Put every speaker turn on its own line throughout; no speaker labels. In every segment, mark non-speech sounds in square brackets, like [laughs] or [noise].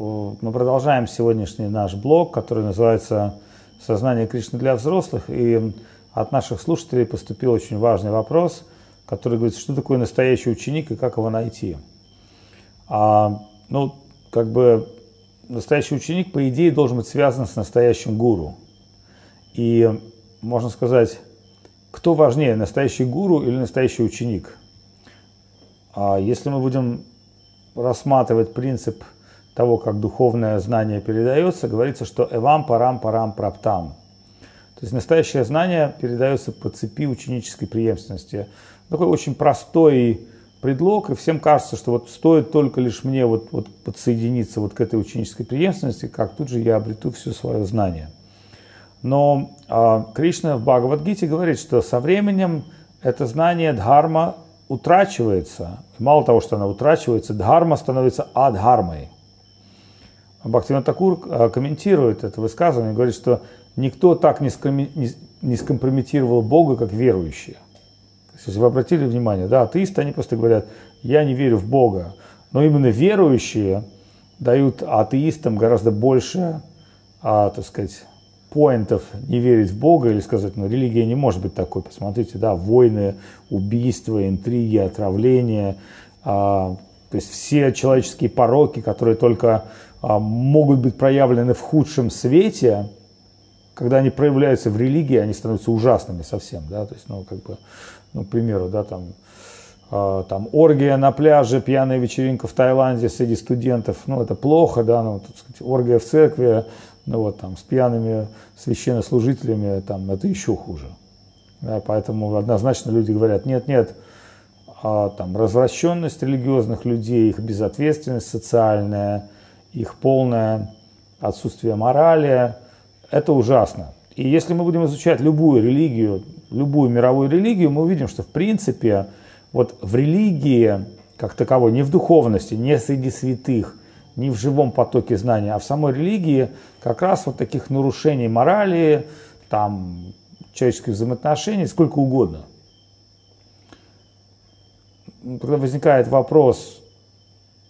мы продолжаем сегодняшний наш блог, который называется «Сознание Кришны для взрослых». И от наших слушателей поступил очень важный вопрос, который говорит, что такое настоящий ученик и как его найти. А, ну, как бы настоящий ученик, по идее, должен быть связан с настоящим гуру. И можно сказать, кто важнее, настоящий гуру или настоящий ученик? А если мы будем рассматривать принцип того, как духовное знание передается, говорится, что «эвам парам парам праптам». То есть настоящее знание передается по цепи ученической преемственности. Такой очень простой предлог, и всем кажется, что вот стоит только лишь мне вот, вот подсоединиться вот к этой ученической преемственности, как тут же я обрету все свое знание. Но э, Кришна в Бхагавадгите говорит, что со временем это знание дхарма утрачивается. Мало того, что она утрачивается, дхарма становится адхармой. Бхактиван Такур а, комментирует это высказывание, говорит, что никто так не, скомпрометировал Бога, как верующие. Если вы обратили внимание, да, атеисты, они просто говорят, я не верю в Бога. Но именно верующие дают атеистам гораздо больше, а, так сказать, поинтов не верить в Бога или сказать, ну, религия не может быть такой. Посмотрите, да, войны, убийства, интриги, отравления, а, то есть все человеческие пороки, которые только могут быть проявлены в худшем свете, когда они проявляются в религии, они становятся ужасными совсем, да, то есть, ну, как бы, ну, к примеру, да, там, э, там оргия на пляже, пьяная вечеринка в Таиланде среди студентов, ну, это плохо, да, ну, так сказать, оргия в церкви, ну, вот, там, с пьяными священнослужителями, там, это еще хуже. Да, поэтому однозначно люди говорят, нет, нет, а, там, развращенность религиозных людей, их безответственность социальная, их полное отсутствие морали, это ужасно. И если мы будем изучать любую религию, любую мировую религию, мы увидим, что в принципе вот в религии как таковой, не в духовности, не среди святых, не в живом потоке знания, а в самой религии как раз вот таких нарушений морали, там, человеческих взаимоотношений, сколько угодно. Когда возникает вопрос,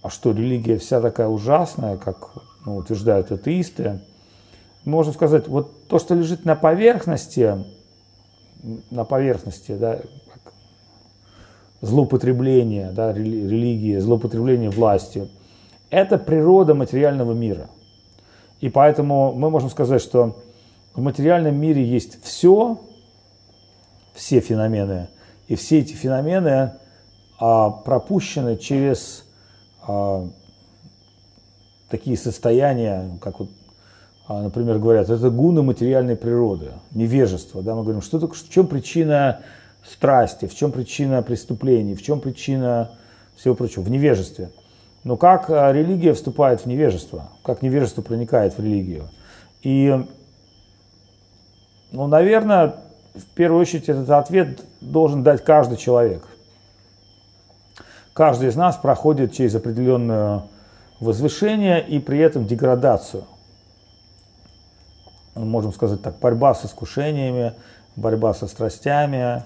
а что, религия вся такая ужасная, как ну, утверждают атеисты, можно сказать, вот то, что лежит на поверхности, на поверхности, да, злоупотребление да, религии, злоупотребление властью, это природа материального мира. И поэтому мы можем сказать, что в материальном мире есть все, все феномены, и все эти феномены а, пропущены через а, такие состояния, как вот а, например, говорят, это гуны материальной природы, невежество. Да? Мы говорим, что, в чем причина страсти, в чем причина преступлений, в чем причина всего прочего, в невежестве. Но как а, религия вступает в невежество, как невежество проникает в религию. И, ну, наверное, в первую очередь этот ответ должен дать каждый человек. Каждый из нас проходит через определенное возвышение и при этом деградацию – можем сказать так, борьба с искушениями, борьба со страстями.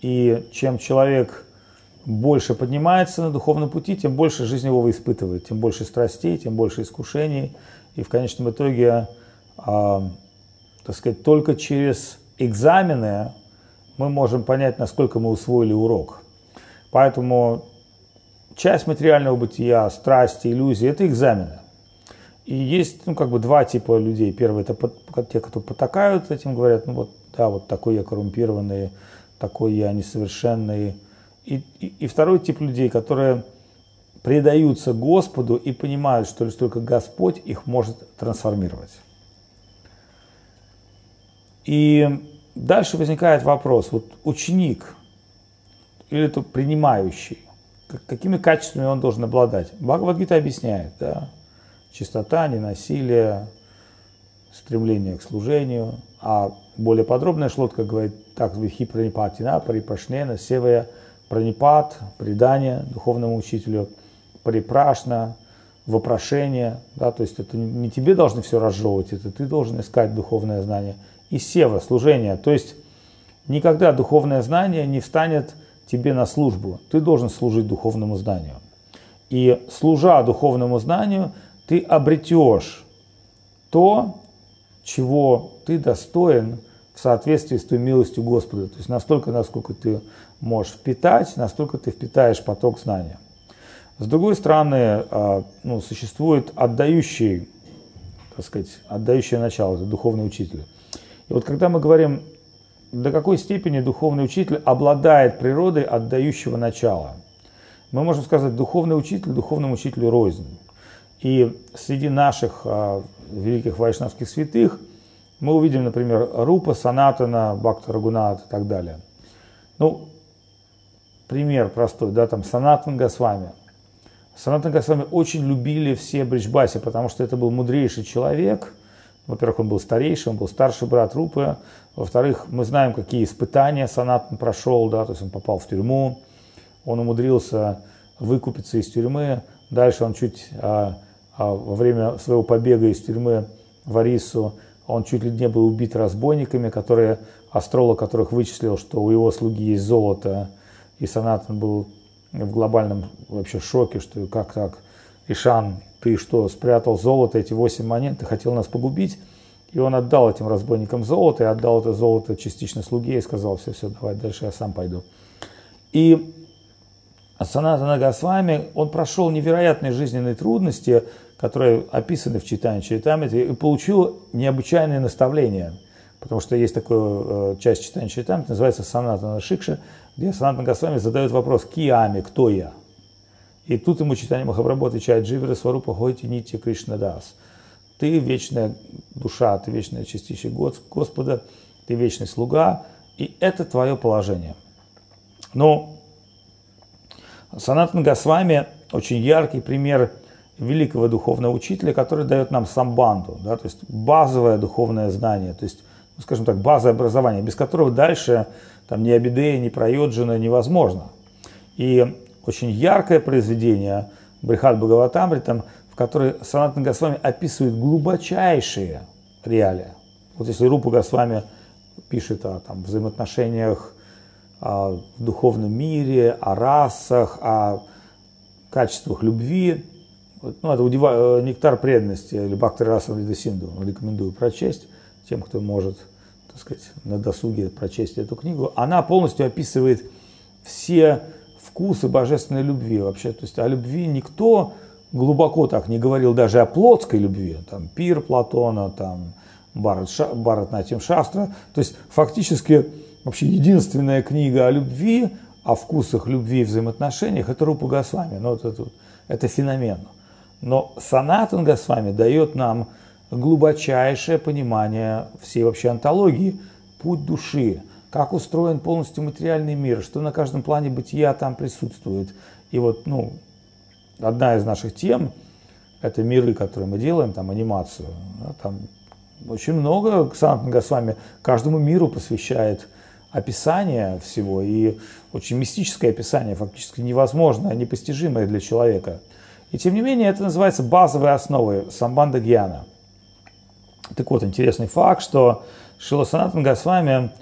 И чем человек больше поднимается на духовном пути, тем больше жизнь его испытывает, тем больше страстей, тем больше искушений. И в конечном итоге, э, так сказать, только через экзамены мы можем понять, насколько мы усвоили урок. Поэтому часть материального бытия, страсти, иллюзии – это экзамены. И есть, ну, как бы два типа людей. Первый это те, кто потакают этим, говорят, ну вот, да, вот такой я коррумпированный, такой я несовершенный. И, и, и второй тип людей, которые предаются Господу и понимают, что лишь только Господь их может трансформировать. И дальше возникает вопрос, вот ученик или это принимающий, какими качествами он должен обладать? Бхагавадгита объясняет, да, чистота, ненасилие, стремление к служению. А более подробная шлотка говорит так, вихи пранипатина, парипашнена, севая пранипат, предание духовному учителю, парипрашна, вопрошение, да, то есть это не тебе должны все разжевывать, это ты должен искать духовное знание. И сева, служение, то есть никогда духовное знание не встанет тебе на службу, ты должен служить духовному знанию. И служа духовному знанию, ты обретешь то, чего ты достоин в соответствии с той милостью Господа. То есть настолько, насколько ты можешь впитать, настолько ты впитаешь поток знания. С другой стороны, а, ну, существует отдающий, так сказать, отдающее начало, это духовный учитель. И вот когда мы говорим, до какой степени духовный учитель обладает природой отдающего начала, мы можем сказать, духовный учитель духовному учителю рознь. И среди наших а, великих вайшнавских святых мы увидим, например, Рупа, Санатана, Бхакта Рагунат и так далее. Ну, пример простой, да, там Санатан Госвами. Санатан Госвами очень любили все Бриджбаси, потому что это был мудрейший человек. Во-первых, он был старейший, он был старший брат Рупы. Во-вторых, мы знаем, какие испытания Санатан прошел, да, то есть он попал в тюрьму, он умудрился выкупиться из тюрьмы. Дальше он чуть а, а, во время своего побега из тюрьмы в Арису, он чуть ли не был убит разбойниками, которые, астролог которых вычислил, что у его слуги есть золото, и Санатан был в глобальном вообще шоке, что как так, Ишан, ты что, спрятал золото, эти восемь монет, ты хотел нас погубить? И он отдал этим разбойникам золото, и отдал это золото частично слуге, и сказал, все, все, давай дальше я сам пойду. И Санатана Госвами, он прошел невероятные жизненные трудности, которые описаны в читании Чайтамриты, и получил необычайные наставления. Потому что есть такая э, часть читания Чайтамриты, называется Санатана Шикша, где Санатана Госвами задает вопрос «Киами? Кто я?» И тут ему читание Махабрабху отвечает «Дживера Сварупа Хойти Нити Кришна Дас». Ты вечная душа, ты вечное частище Господа, ты вечный слуга, и это твое положение. Но Санатан Госвами очень яркий пример великого духовного учителя, который дает нам самбанду, да, то есть базовое духовное знание, то есть, ну, скажем так, базовое образование, без которого дальше там ни Абидея, ни Прайоджина невозможно. И очень яркое произведение Брихат Бхагаватамритам, в которой Санатан Госвами описывает глубочайшие реалии. Вот если Рупа Госвами пишет о там, взаимоотношениях о духовном мире, о расах, о качествах любви. Ну, это удива... Э, «Нектар преданности» или «Бхактар Раса Синду». Рекомендую прочесть тем, кто может, так сказать, на досуге прочесть эту книгу. Она полностью описывает все вкусы божественной любви вообще. То есть о любви никто глубоко так не говорил даже о плотской любви. Там пир Платона, там Барат, Барат Натим Шастра. То есть фактически вообще единственная книга о любви, о вкусах любви и взаимоотношениях, это Рупа Госвами. Ну, вот это, это феномен. Но Санатан Госвами дает нам глубочайшее понимание всей вообще антологии, путь души, как устроен полностью материальный мир, что на каждом плане бытия там присутствует. И вот, ну, одна из наших тем – это миры, которые мы делаем, там, анимацию. Там очень много Санатан Госвами каждому миру посвящает описание всего и очень мистическое описание, фактически невозможное, непостижимое для человека. И тем не менее это называется базовой основой самбанда гьяна. Так вот, интересный факт, что Шила Санатан Госвами,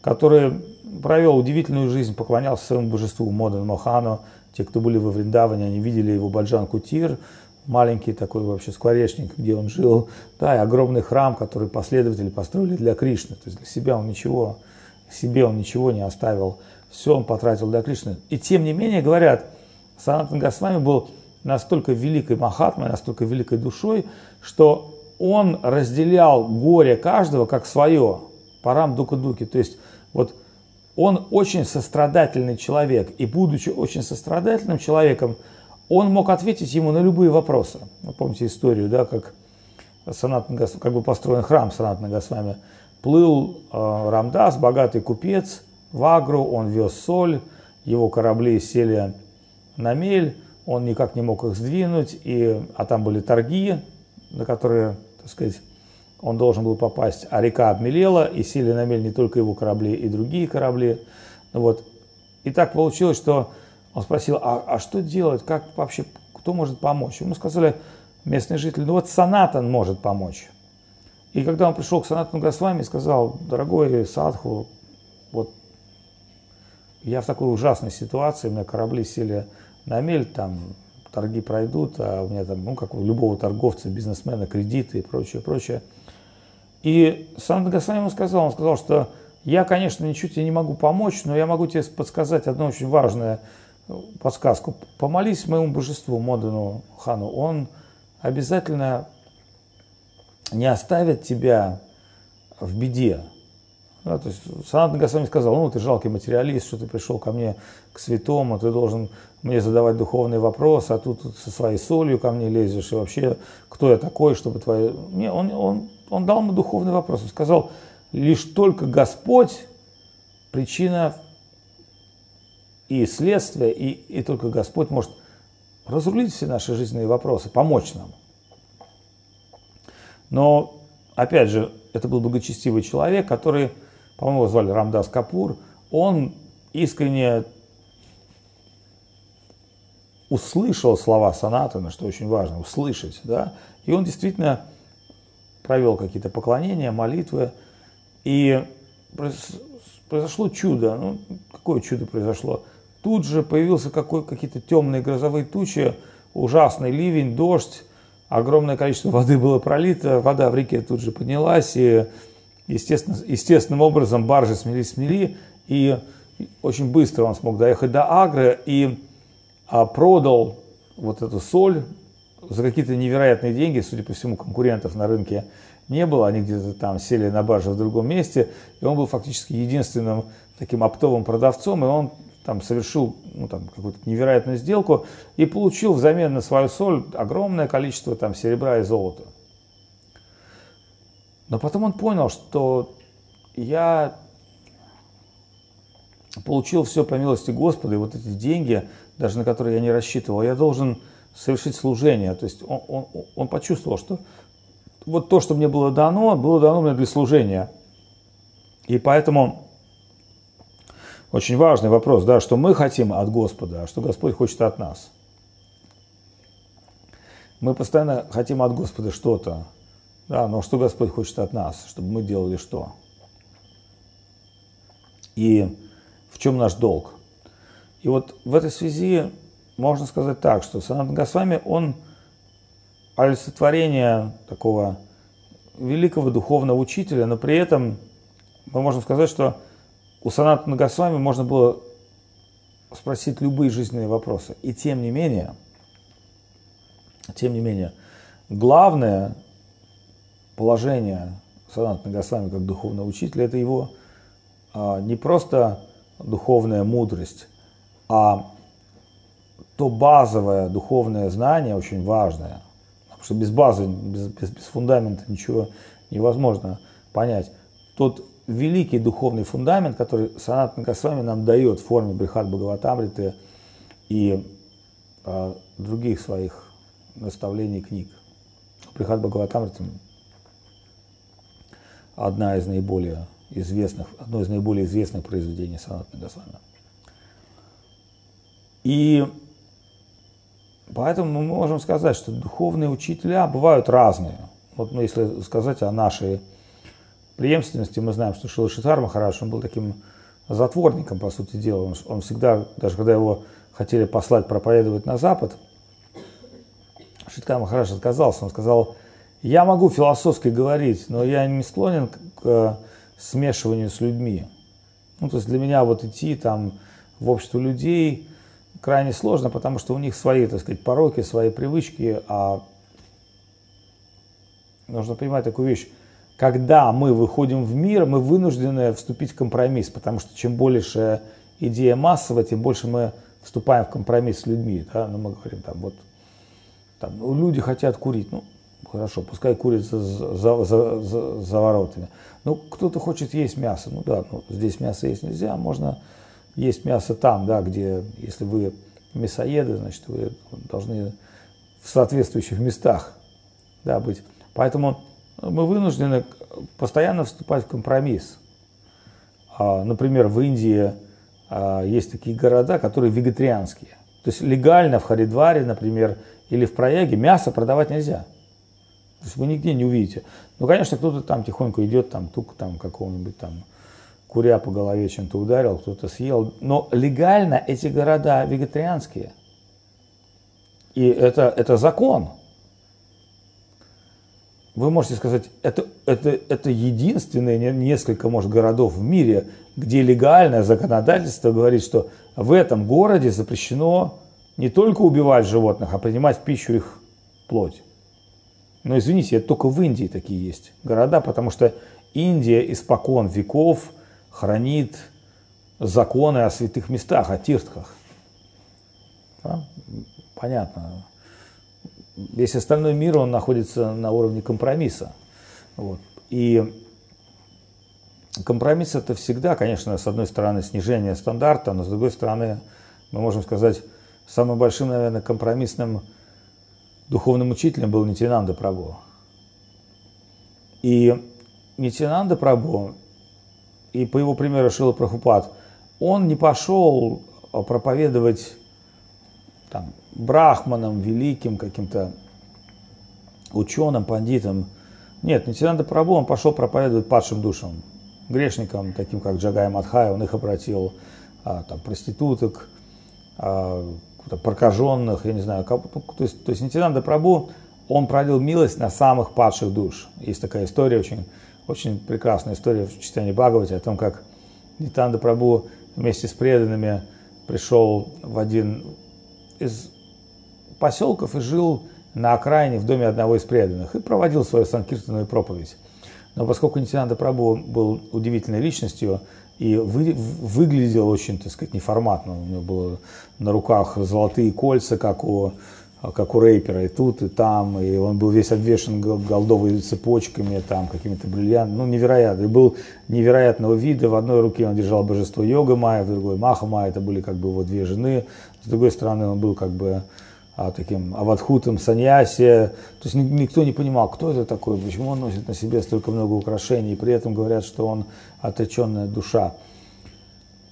который провел удивительную жизнь, поклонялся своему божеству Модан Мохану, те, кто были во Вриндаване, они видели его Баджан Кутир, маленький такой вообще скворечник, где он жил, да, и огромный храм, который последователи построили для Кришны. То есть для себя он ничего себе он ничего не оставил, все он потратил для Кришны. И тем не менее, говорят, Санатан Госвами был настолько великой Махатмой, настолько великой душой, что он разделял горе каждого как свое, парам дука-дуки. То есть вот он очень сострадательный человек, и будучи очень сострадательным человеком, он мог ответить ему на любые вопросы. Вы помните историю, да, как, Санатан, как бы построен храм Санатана Госвами – Плыл э, Рамдас, богатый купец, в Агру, он вез соль, его корабли сели на мель, он никак не мог их сдвинуть, и, а там были торги, на которые, так сказать, он должен был попасть, а река обмелела, и сели на мель не только его корабли, и другие корабли. Ну вот. И так получилось, что он спросил, а, а что делать, как вообще, кто может помочь? Ему сказали местные жители, ну вот Санатан может помочь. И когда он пришел к Санатану Госвами и сказал, дорогой Садху, вот я в такой ужасной ситуации, у меня корабли сели на мель, там торги пройдут, а у меня там, ну, как у любого торговца, бизнесмена, кредиты и прочее, прочее. И Санат Госвами ему сказал, он сказал, что я, конечно, ничего тебе не могу помочь, но я могу тебе подсказать одну очень важную подсказку. Помолись моему божеству, Модану Хану, он обязательно не оставит тебя в беде. Да, то есть Санат Госвами сказал, ну ты жалкий материалист, что ты пришел ко мне к святому, ты должен мне задавать духовные вопросы, а тут, тут со своей солью ко мне лезешь, и вообще, кто я такой, чтобы твои... Не, он, он, он дал ему духовный вопрос, он сказал, лишь только Господь причина и следствие, и, и только Господь может разрулить все наши жизненные вопросы, помочь нам. Но, опять же, это был благочестивый человек, который по-моему, его звали Рамдас Капур, он искренне услышал слова Санатана, что очень важно, услышать, да, и он действительно провел какие-то поклонения, молитвы, и произошло чудо. Ну, какое чудо произошло? Тут же появился какой, какие-то темные грозовые тучи, ужасный ливень, дождь, огромное количество воды было пролито, вода в реке тут же поднялась, и естественно, естественным образом баржи смели-смели, и очень быстро он смог доехать до Агры и а, продал вот эту соль за какие-то невероятные деньги, судя по всему, конкурентов на рынке не было, они где-то там сели на барже в другом месте, и он был фактически единственным таким оптовым продавцом, и он там совершил ну, там, какую-то невероятную сделку и получил взамен на свою соль огромное количество там серебра и золота. Но потом он понял, что я получил все по милости Господа, и вот эти деньги, даже на которые я не рассчитывал, я должен совершить служение. То есть он, он, он почувствовал, что вот то, что мне было дано, было дано мне для служения. И поэтому очень важный вопрос, да, что мы хотим от Господа, а что Господь хочет от нас. Мы постоянно хотим от Господа что-то, да, но что Господь хочет от нас, чтобы мы делали что? И в чем наш долг? И вот в этой связи можно сказать так, что Санат Госвами, он олицетворение такого великого духовного учителя, но при этом мы можем сказать, что у Саната Госвами можно было спросить любые жизненные вопросы. И тем не менее, тем не менее, главное положение Санатна Госвами как духовного учителя, это его а, не просто духовная мудрость, а то базовое духовное знание очень важное. Потому что без базы, без, без, без фундамента ничего невозможно понять. Тот великий духовный фундамент, который Санат Госвами нам дает в форме Брихат Бхагаватамриты и э, других своих наставлений книг. Брихат Бхагаватамриты одна из наиболее известных, одно из наиболее известных произведений Санатна Госвами. И поэтому мы можем сказать, что духовные учителя бывают разные. Вот ну, если сказать о нашей преемственности, мы знаем, что Шилашитар Махарадж, он был таким затворником, по сути дела. Он, он всегда, даже когда его хотели послать проповедовать на Запад, Шиткар Махарадж отказался. Он сказал, я могу философски говорить, но я не склонен к, к смешиванию с людьми. Ну, то есть для меня вот идти там в общество людей крайне сложно, потому что у них свои, так сказать, пороки, свои привычки, а нужно понимать такую вещь. Когда мы выходим в мир, мы вынуждены вступить в компромисс, потому что чем больше идея массовая, тем больше мы вступаем в компромисс с людьми. Да? Ну, мы говорим, там, вот, там, ну, люди хотят курить. Ну, Хорошо, пускай курица за, за, за, за воротами. Ну, кто-то хочет есть мясо. Ну да, ну, здесь мясо есть нельзя, можно есть мясо там, да, где, если вы мясоеды, значит, вы должны в соответствующих местах да, быть. Поэтому мы вынуждены постоянно вступать в компромисс. А, например, в Индии а, есть такие города, которые вегетарианские. То есть легально в Харидваре, например, или в Прояге мясо продавать нельзя. То есть вы нигде не увидите. Ну, конечно, кто-то там тихонько идет, там тук там какого-нибудь там куря по голове чем-то ударил, кто-то съел. Но легально эти города вегетарианские. И это, это закон. Вы можете сказать, это, это, это единственное несколько, может, городов в мире, где легальное законодательство говорит, что в этом городе запрещено не только убивать животных, а принимать в пищу их плоть. Но извините, это только в Индии такие есть города, потому что Индия испокон веков хранит законы о святых местах, о тиртках. Да? Понятно. Весь остальной мир, он находится на уровне компромисса. Вот. И компромисс это всегда, конечно, с одной стороны снижение стандарта, но с другой стороны, мы можем сказать, самым большим, наверное, компромиссным духовным учителем был Нитинанда Прабhu. И Нитинанда Прабhu, и по его примеру Шила Прабхупад, он не пошел проповедовать там, брахманам, великим каким-то ученым, пандитам. Нет, Нитинанда Прабу, он пошел проповедовать падшим душам, грешникам, таким как Джагай Мадхай, он их обратил, а, там, проституток, а, прокаженных, я не знаю, ну, то есть, то есть Нитинанда Прабу, он пролил милость на самых падших душ. Есть такая история, очень, очень прекрасная история в читании Бхагавати о том, как Нитанда Прабу вместе с преданными пришел в один из поселков и жил на окраине в доме одного из преданных и проводил свою санкиртанную проповедь. Но поскольку Нитянанда Прабу был удивительной личностью и вы, выглядел очень, так сказать, неформатно, у него было на руках золотые кольца, как у как у рэпера, и тут, и там, и он был весь обвешен голдовыми цепочками, там, какими-то бриллиантами, ну, невероятно, и был невероятного вида, в одной руке он держал божество Йога Майя, в другой Маха Майя, это были как бы его две жены, с другой стороны он был как бы таким аватхутом саньяси, то есть никто не понимал, кто это такой, почему он носит на себе столько много украшений, и при этом говорят, что он отреченная душа.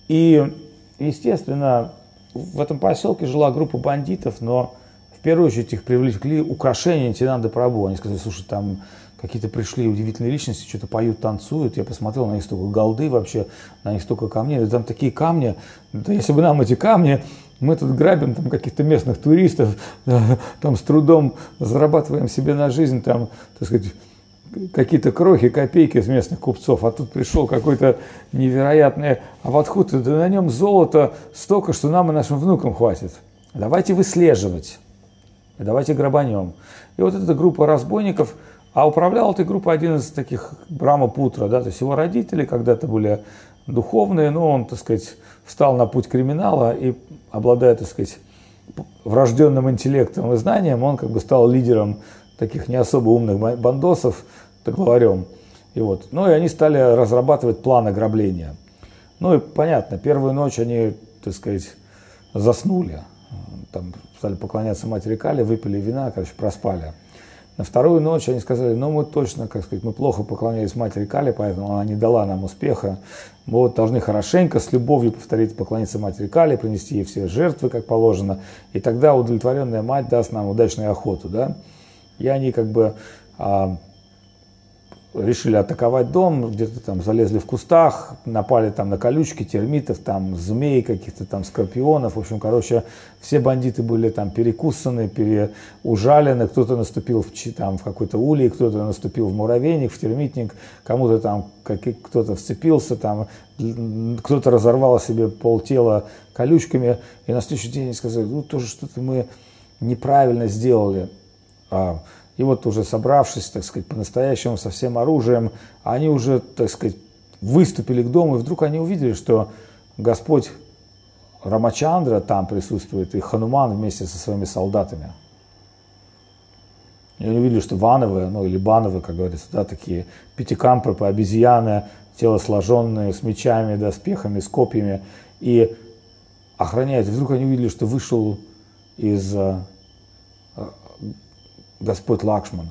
И, естественно, в этом поселке жила группа бандитов, но в первую очередь их привлекли украшения Нитинанды Прабу. Они сказали, слушай, там какие-то пришли удивительные личности, что-то поют, танцуют. Я посмотрел, на них столько голды вообще, на них столько камней. Там такие камни, да если бы нам эти камни, мы тут грабим там каких-то местных туристов, там с трудом зарабатываем себе на жизнь, там, так сказать, какие-то крохи, копейки из местных купцов, а тут пришел какой-то невероятный аватхут, да на нем золото столько, что нам и нашим внукам хватит. Давайте выслеживать давайте грабанем. И вот эта группа разбойников, а управлял этой группой один из таких Брама Путра, да, то есть его родители когда-то были духовные, но он, так сказать, встал на путь криминала и, обладая, так сказать, врожденным интеллектом и знанием, он как бы стал лидером таких не особо умных бандосов, главарем. И вот. Ну и они стали разрабатывать план ограбления. Ну и понятно, первую ночь они, так сказать, заснули. Там стали поклоняться матери Кали, выпили вина, короче, проспали. На вторую ночь они сказали, ну мы точно, как сказать, мы плохо поклонялись матери Кали, поэтому она не дала нам успеха. Мы вот должны хорошенько, с любовью повторить, поклониться матери Кали, принести ей все жертвы, как положено. И тогда удовлетворенная мать даст нам удачную охоту, да. И они как бы а, решили атаковать дом, где-то там залезли в кустах, напали там на колючки, термитов, там змей, каких-то там скорпионов. В общем, короче, все бандиты были там перекусаны, переужалены, кто-то наступил в, там, в какой-то улей, кто-то наступил в муравейник, в термитник, кому-то там кто-то вцепился, там кто-то разорвал себе полтела колючками, и на следующий день они сказали, ну тоже что-то мы неправильно сделали. А, и вот уже собравшись, так сказать, по-настоящему со всем оружием, они уже, так сказать, выступили к дому, и вдруг они увидели, что Господь Рамачандра там присутствует, и Хануман вместе со своими солдатами. И они увидели, что вановые, ну или бановые, как говорится, да, такие пятикампры, обезьяны, телосложенные, с мечами, доспехами, с копьями, и охраняют. И вдруг они увидели, что вышел из э, Господь Лакшман.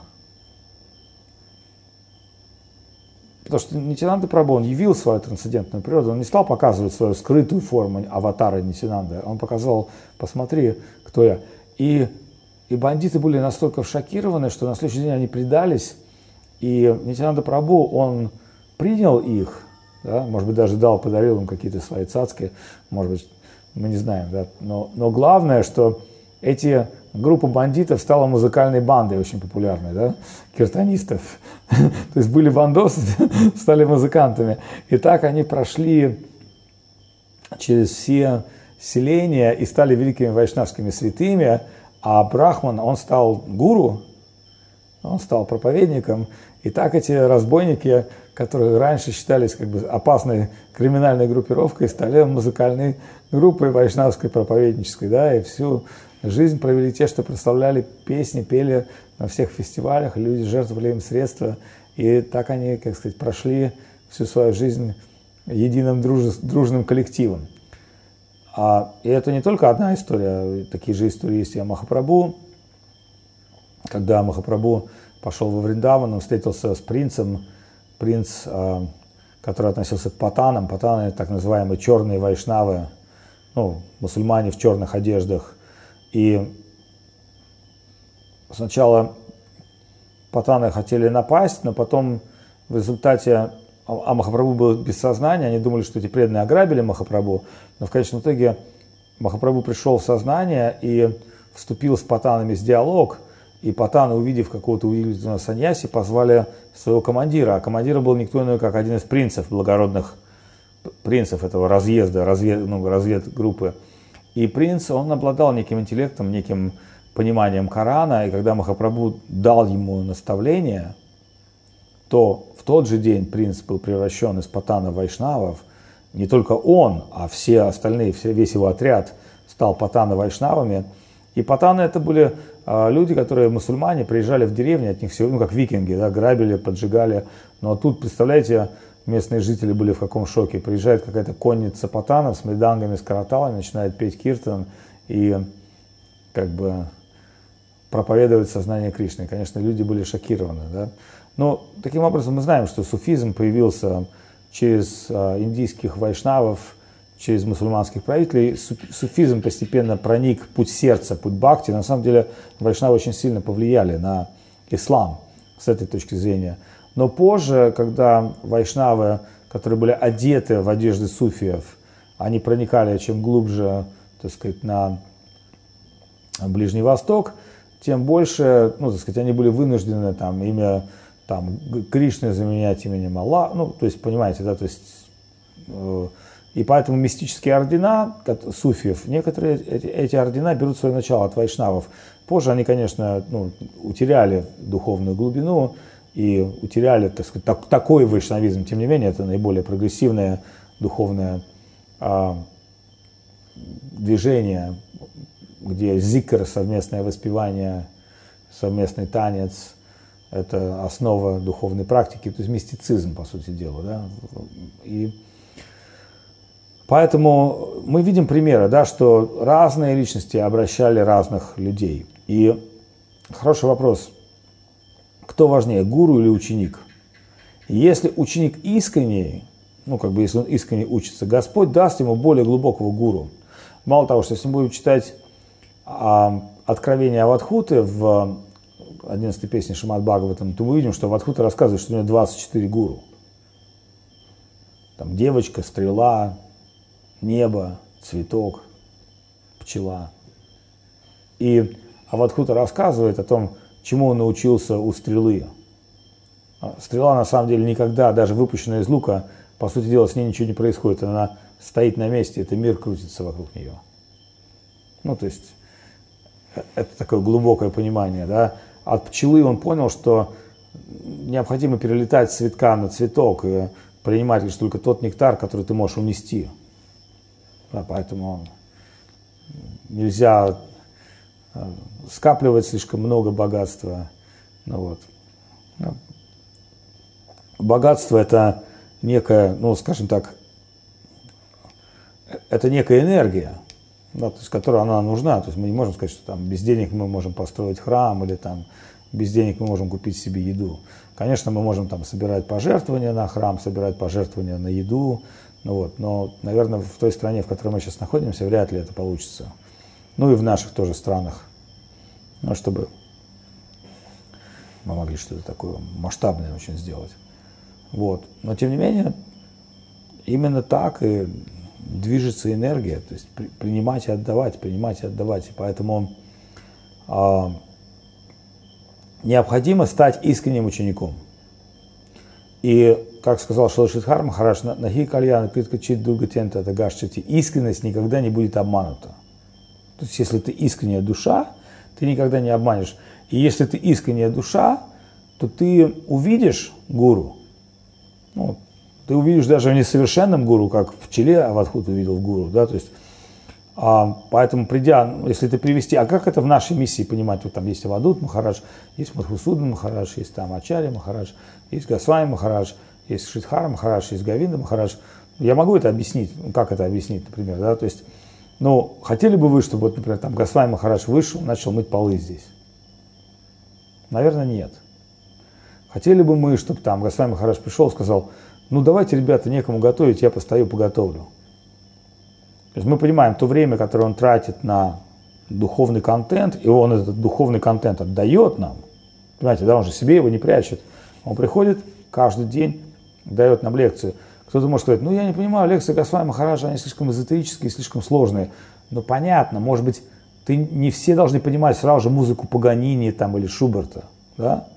Потому что Нитинанда Прабhu, он явил свою трансцендентную природу, он не стал показывать свою скрытую форму аватара Нитинанды, он показал, посмотри, кто я. И, и бандиты были настолько шокированы, что на следующий день они предались, и Нитинанда Прабhu, он принял их, да, может быть, даже дал, подарил им какие-то свои цацки, может быть, мы не знаем, да, но, но главное, что эти группа бандитов стала музыкальной бандой очень популярной, да, киртонистов. [laughs] То есть были бандосы, [laughs] стали музыкантами. И так они прошли через все селения и стали великими вайшнавскими святыми, а Брахман, он стал гуру, он стал проповедником. И так эти разбойники, которые раньше считались как бы опасной криминальной группировкой, стали музыкальной группой вайшнавской проповеднической, да, и всю жизнь провели те, что прославляли песни, пели на всех фестивалях, люди жертвовали им средства, и так они, как сказать, прошли всю свою жизнь единым друж, дружным коллективом. А, и это не только одна история, такие же истории есть и о Махапрабху. Когда Махапрабху пошел во Вриндаван, он встретился с принцем, принц, а, который относился к патанам. Патаны – так называемые черные вайшнавы, ну, мусульмане в черных одеждах. И сначала патаны хотели напасть, но потом в результате а Махапрабху был без сознания, они думали, что эти преданные ограбили Махапрабху, но в конечном итоге Махапрабху пришел в сознание и вступил с патанами в диалог, и патаны, увидев какого-то удивительного саньяси, позвали своего командира, а командир был никто иной, как один из принцев, благородных принцев этого разъезда, развед, ну, разведгруппы. И принц, он обладал неким интеллектом, неким пониманием Корана, и когда Махапрабху дал ему наставление, то в тот же день принц был превращен из патана вайшнавов. Не только он, а все остальные, все, весь его отряд стал патана вайшнавами. И патаны это были э, люди, которые мусульмане, приезжали в деревни, от них все, ну как викинги, да, грабили, поджигали. Но тут, представляете, местные жители были в каком шоке. Приезжает какая-то конница патанов с медангами, с караталами, начинает петь киртан и как бы проповедовать сознание Кришны. Конечно, люди были шокированы. Да? Но таким образом мы знаем, что суфизм появился через а, индийских вайшнавов, через мусульманских правителей. Суфизм постепенно проник путь сердца, путь бхакти. На самом деле вайшнавы очень сильно повлияли на ислам с этой точки зрения. Но позже, когда вайшнавы, которые были одеты в одежды суфиев, они проникали чем глубже, так сказать, на Ближний Восток, тем больше, ну, так сказать, они были вынуждены там имя там Кришны заменять именем Аллах, ну, то есть, понимаете, да, то есть, э, и поэтому мистические ордена суфиев, некоторые эти, эти ордена берут свое начало от вайшнавов. Позже они, конечно, ну, утеряли духовную глубину, и утеряли, так сказать, так, такой вайшнавизм. Тем не менее, это наиболее прогрессивное духовное а, движение, где зикр, совместное воспевание, совместный танец, это основа духовной практики, то есть мистицизм, по сути дела. Да? И поэтому мы видим примеры, да, что разные личности обращали разных людей. И хороший вопрос, кто важнее, гуру или ученик? Если ученик искренний, ну, как бы, если он искренне учится, Господь даст ему более глубокого гуру. Мало того, что если мы будем читать а, Откровение Аватхуты в 11 песне Шимат Бхагаватам, то мы увидим, что Аватхута рассказывает, что у него 24 гуру. Там девочка, стрела, небо, цветок, пчела. И Аватхута рассказывает о том, чему он научился у стрелы. А стрела на самом деле никогда, даже выпущенная из лука, по сути дела, с ней ничего не происходит. Она стоит на месте, это мир крутится вокруг нее. Ну, то есть, э, это такое глубокое понимание, да. От пчелы он понял, что необходимо перелетать цветка на цветок и принимать лишь только тот нектар, который ты можешь унести. Да, поэтому нельзя скапливать слишком много богатства. Ну, вот. Ну, богатство это некая, ну, скажем так, это некая энергия, да, то есть, которая она нужна. То есть мы не можем сказать, что там без денег мы можем построить храм или там без денег мы можем купить себе еду. Конечно, мы можем там собирать пожертвования на храм, собирать пожертвования на еду, ну вот, но, наверное, в той стране, в которой мы сейчас находимся, вряд ли это получится. Ну и в наших тоже странах ну, чтобы мы могли что-то такое масштабное очень сделать. Вот. Но тем не менее, именно так и движется энергия, то есть принимать и отдавать, принимать и отдавать. И поэтому а, необходимо стать искренним учеником. И, как сказал Шалашидхар Махараш, Нахи Кальяна Критка Чит Дуга Тента Тагашчати, искренность никогда не будет обманута. То есть, если ты искренняя душа, ты никогда не обманешь. И если ты искренняя душа, то ты увидишь гуру. Ну, ты увидишь даже в несовершенном гуру, как в пчеле Авадхут увидел гуру, да, то есть а, поэтому придя, если ты привести, а как это в нашей миссии понимать, вот там есть Авадут Махарадж, есть Мадхусудан Махарадж, есть там Ачарья Махарадж, есть Госвами Махарадж, есть Шидхара Махарадж, есть Гавинда Махарадж. Я могу это объяснить, как это объяснить, например, да, то есть, ну, хотели бы вы, чтобы, вот, например, там Госвами Махарадж вышел, начал мыть полы здесь? Наверное, нет. Хотели бы мы, чтобы там Госвами Махарадж пришел и сказал, ну, давайте, ребята, некому готовить, я постою, поготовлю. То есть мы понимаем то время, которое он тратит на духовный контент, и он этот духовный контент отдает нам, понимаете, да, он же себе его не прячет. Он приходит каждый день, дает нам лекцию. Кто-то может сказать, ну я не понимаю, лекции Госвами Махараджа, они слишком эзотерические, слишком сложные. Но понятно, может быть, ты не все должны понимать сразу же музыку Паганини там, или Шуберта, да?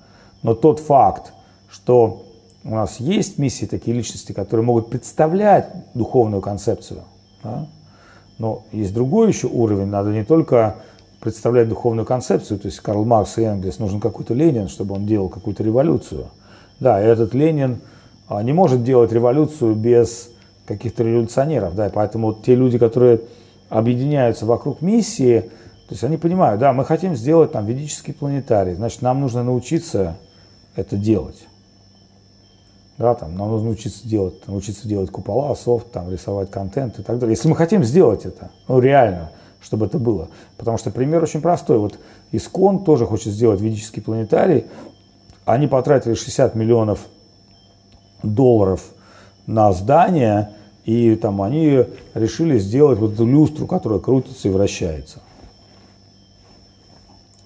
но тот факт, что у нас есть миссии, такие личности, которые могут представлять духовную концепцию, да? Но есть другой еще уровень, надо не только представлять духовную концепцию, то есть Карл Маркс и Энгельс, нужен какой-то Ленин, чтобы он делал какую-то революцию. Да, и этот Ленин не может делать революцию без каких-то революционеров, да, и поэтому вот те люди, которые объединяются вокруг миссии, то есть они понимают, да, мы хотим сделать там ведический планетарий, значит, нам нужно научиться это делать. Да, там, нам нужно учиться делать, научиться делать купола, софт, там, рисовать контент и так далее. Если мы хотим сделать это, ну реально, чтобы это было. Потому что пример очень простой. Вот Искон тоже хочет сделать ведический планетарий. Они потратили 60 миллионов долларов на здание, и там они решили сделать вот эту люстру, которая крутится и вращается.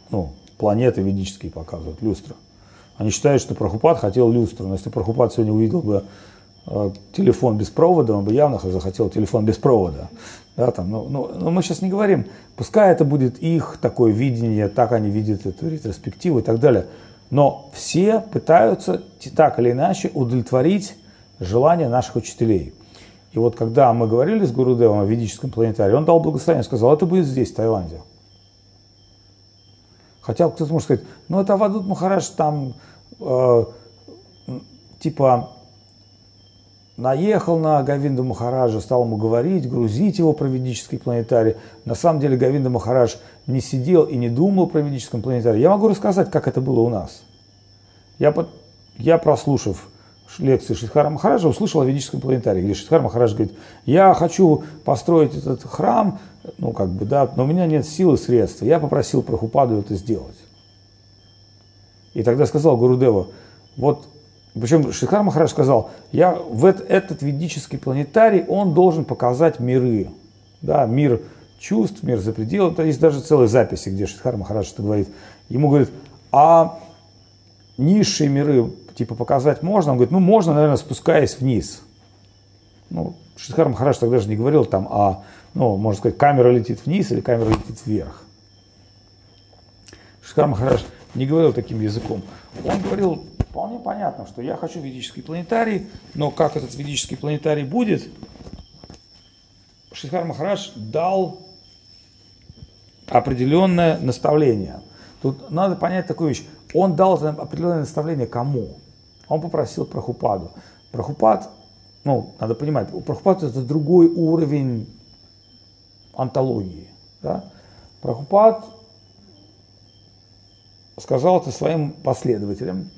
Ну, планеты ведические показывают, люстра. Они считают, что Прохупат хотел люстру. Но если Прохупат сегодня увидел бы э, телефон без провода, он бы явно захотел телефон без провода. Да, там, но, но, но мы сейчас не говорим, пускай это будет их такое видение, так они видят эту ретроспективу и так далее. Но все пытаются так или иначе удовлетворить желания наших учителей. И вот когда мы говорили с Гурудевом о ведическом планетарии, он дал благословение, сказал, это будет здесь, в Таиланде. Хотя кто-то может сказать, ну это Авадут Махарадж там э, типа наехал на Гавинда Махараджа, стал ему говорить, грузить его про ведический планетарий. На самом деле Гавинда Махарадж не сидел и не думал про ведическом планетарии. Я могу рассказать, как это было у нас. Я, под, я прослушав лекции Шидхара Махараджа, услышал о ведическом планетарии, где Шидхар Махарадж говорит, я хочу построить этот храм, ну как бы, да, но у меня нет сил и средств. Я попросил Прабхупаду это сделать. И тогда сказал Гурудеву, вот, причем Шидхар Махарадж сказал, я в этот, ведический планетарий, он должен показать миры, да, мир чувств, мир за пределом. То есть даже целые записи, где Шидхар Махарадж это говорит. Ему говорит, а низшие миры типа показать можно? Он говорит, ну можно, наверное, спускаясь вниз. Ну, Шидхар Махарадж тогда же не говорил там, а, ну, можно сказать, камера летит вниз или камера летит вверх. Шидхар Махарадж не говорил таким языком. Он говорил вполне понятно, что я хочу ведический планетарий, но как этот ведический планетарий будет, Шидхар Махарадж дал определенное наставление. Тут надо понять такую вещь. Он дал определенное наставление кому? Он попросил Прохупаду. Прохупад, ну, надо понимать, у Прохупада это другой уровень антологии. Да? Прохупад сказал это своим последователям.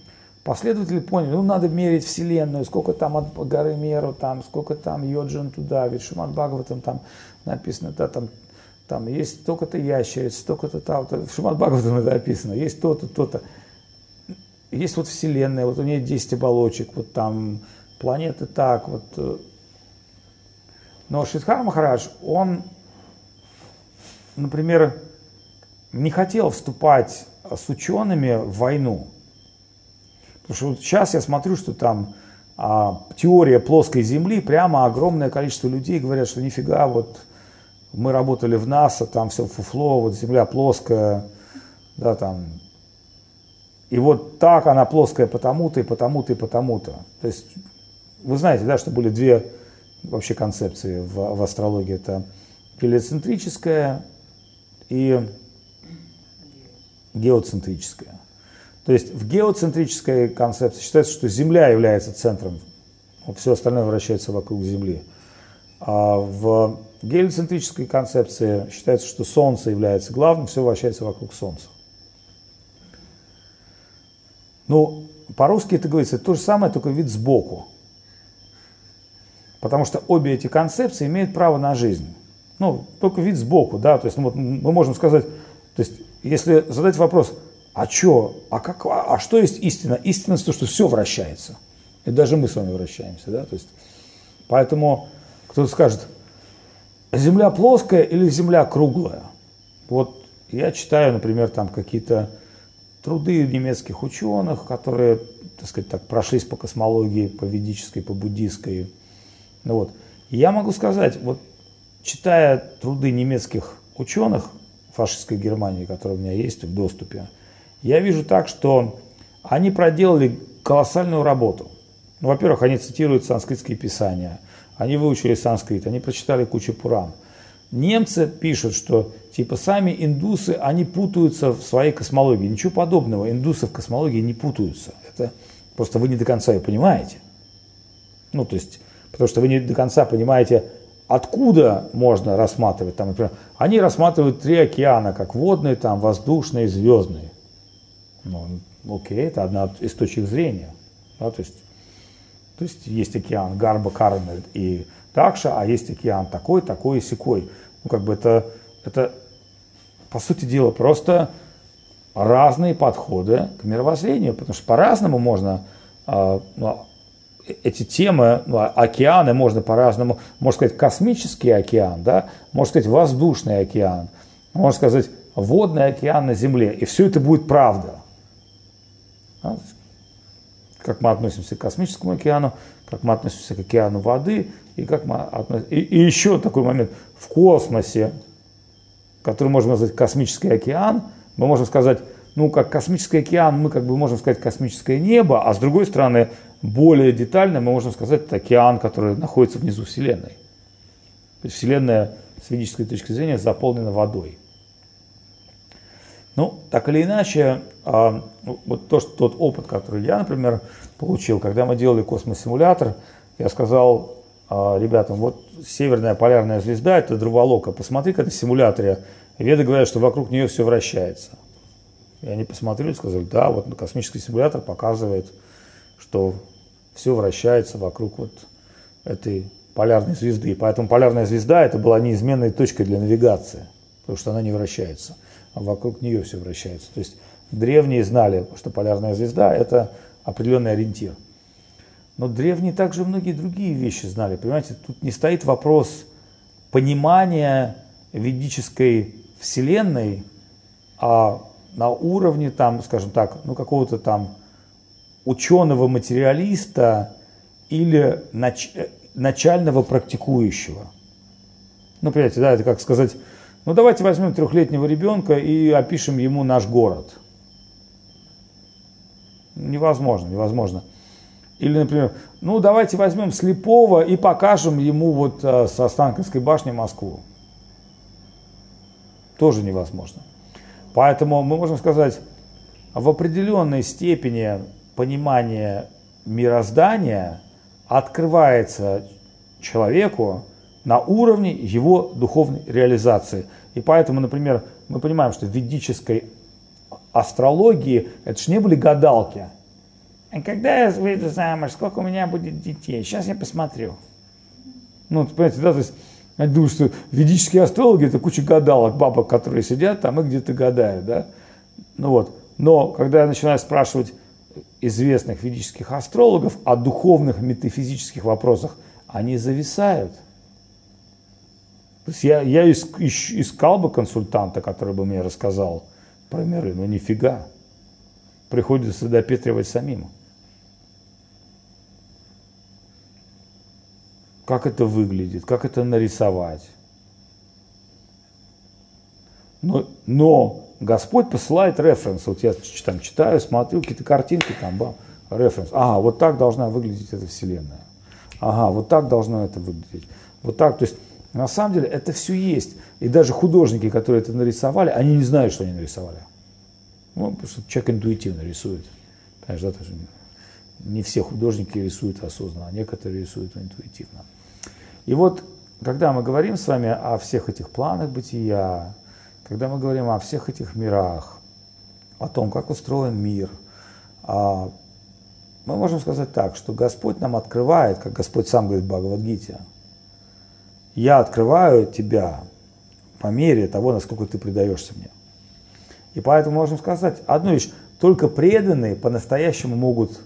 Последователи поняли, ну надо мерить Вселенную, сколько там от горы Меру, там, сколько там Йоджин туда, ведь Шимат Бхагаватам там написано, да, там, там есть столько-то ящериц, столько-то там, в Шимат Бхагаватам это описано, есть то-то, то-то есть вот Вселенная, вот у нее 10 оболочек, вот там планеты так, вот. Но Шидхар Махарадж, он, например, не хотел вступать с учеными в войну. Потому что вот сейчас я смотрю, что там а, теория плоской Земли, прямо огромное количество людей говорят, что нифига, вот мы работали в НАСА, там все фуфло, вот Земля плоская, да, там, и вот так она плоская потому-то и потому-то и потому-то. То есть вы знаете, да, что были две вообще концепции в, в астрологии. Это гелиоцентрическая и геоцентрическая. То есть в геоцентрической концепции считается, что Земля является центром, все остальное вращается вокруг Земли. А в гелиоцентрической концепции считается, что Солнце является главным, все вращается вокруг Солнца. Ну, по-русски это говорится, то же самое, только вид сбоку. Потому что обе эти концепции имеют право на жизнь. Ну, только вид сбоку, да, то есть ну, вот мы можем сказать, то есть если задать вопрос, а что, а, как, а, а что есть истина? Истина то, что все вращается. И даже мы с вами вращаемся, да, то есть, поэтому кто-то скажет, земля плоская или земля круглая? Вот я читаю, например, там какие-то труды немецких ученых, которые, так сказать, так прошлись по космологии, по ведической, по буддийской. Ну вот. Я могу сказать, вот читая труды немецких ученых фашистской Германии, которые у меня есть в доступе, я вижу так, что они проделали колоссальную работу. Ну, во-первых, они цитируют санскритские писания, они выучили санскрит, они прочитали кучу пуран. Немцы пишут, что типа сами индусы, они путаются в своей космологии. Ничего подобного, индусы в космологии не путаются. Это просто вы не до конца ее понимаете. Ну, то есть, потому что вы не до конца понимаете, откуда можно рассматривать. Там, например, они рассматривают три океана, как водный, там, воздушный и звездный. Ну, окей, это одна из точек зрения. Да, то, есть, то есть есть океан Гарба, Кармель и Такша, а есть океан такой, такой и секой. Ну, как бы это, это, по сути дела, просто разные подходы к мировоззрению, потому что по-разному можно э, ну, эти темы, ну, океаны можно по-разному, можно сказать, космический океан, да, можно сказать, воздушный океан, можно сказать, водный океан на Земле, и все это будет правда. Как мы относимся к космическому океану, как мы относимся к океану воды, и как мы относимся... И, и еще такой момент. В космосе, который можно назвать космический океан, мы можем сказать, ну, как космический океан, мы как бы можем сказать космическое небо, а с другой стороны, более детально мы можем сказать, это океан, который находится внизу Вселенной. То есть Вселенная с ведической точки зрения заполнена водой. Ну, так или иначе, а, ну, вот то, что, тот опыт, который я, например, получил, когда мы делали космосимулятор, я сказал а, ребятам, вот северная полярная звезда, это дроволока, посмотри-ка на симуляторе. Веды говорят, что вокруг нее все вращается. И они посмотрели и сказали, да, вот космический симулятор показывает, что все вращается вокруг вот этой полярной звезды. Поэтому полярная звезда это была неизменной точкой для навигации, потому что она не вращается а вокруг нее все вращается. То есть древние знали, что полярная звезда – это определенный ориентир. Но древние также многие другие вещи знали. Понимаете, тут не стоит вопрос понимания ведической вселенной, а на уровне, там, скажем так, ну, какого-то там ученого-материалиста или нач начального практикующего. Ну, понимаете, да, это как сказать, ну давайте возьмем трехлетнего ребенка и опишем ему наш город. Невозможно, невозможно. Или, например, ну давайте возьмем слепого и покажем ему вот э, со Останкинской башни Москву. Тоже невозможно. Поэтому мы можем сказать, в определенной степени понимание мироздания открывается человеку на уровне его духовной реализации. И поэтому, например, мы понимаем, что в ведической астрологии это же не были гадалки. А когда я выйду замуж, сколько у меня будет детей? Сейчас я посмотрю. Ну, понимаете, да, то есть я думаю, что ведические астрологи это куча гадалок, бабок, которые сидят там и где-то гадают, да. Ну вот. Но когда я начинаю спрашивать известных ведических астрологов о духовных метафизических вопросах, они зависают – то есть я, я искал бы консультанта, который бы мне рассказал про миры, но нифига. Приходится допетривать самим. Как это выглядит, как это нарисовать. Но, но Господь посылает референс. Вот я там читаю, смотрю какие-то картинки, там, бам, референс. Ага, вот так должна выглядеть эта Вселенная. Ага, вот так должно это выглядеть. Вот так, то есть на самом деле это все есть. И даже художники, которые это нарисовали, они не знают, что они нарисовали. Ну, потому что человек интуитивно рисует. Понимаешь, да, не все художники рисуют осознанно, а некоторые рисуют интуитивно. И вот, когда мы говорим с вами о всех этих планах бытия, когда мы говорим о всех этих мирах, о том, как устроен мир, а, мы можем сказать так, что Господь нам открывает, как Господь сам говорит в Бхагавадгите, я открываю тебя по мере того, насколько ты предаешься мне. И поэтому можем сказать одну вещь, только преданные по-настоящему могут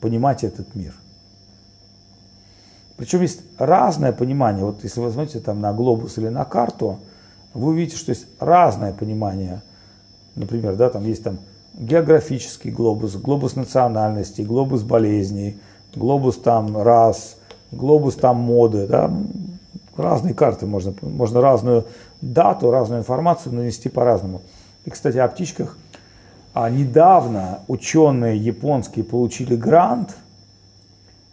понимать этот мир. Причем есть разное понимание. Вот если вы возьмете там на глобус или на карту, вы увидите, что есть разное понимание. Например, да, там есть там географический глобус, глобус национальности, глобус болезней, глобус там рас, глобус там моды, да, разные карты можно, можно разную дату, разную информацию нанести по-разному. И, кстати, о птичках. А недавно ученые японские получили грант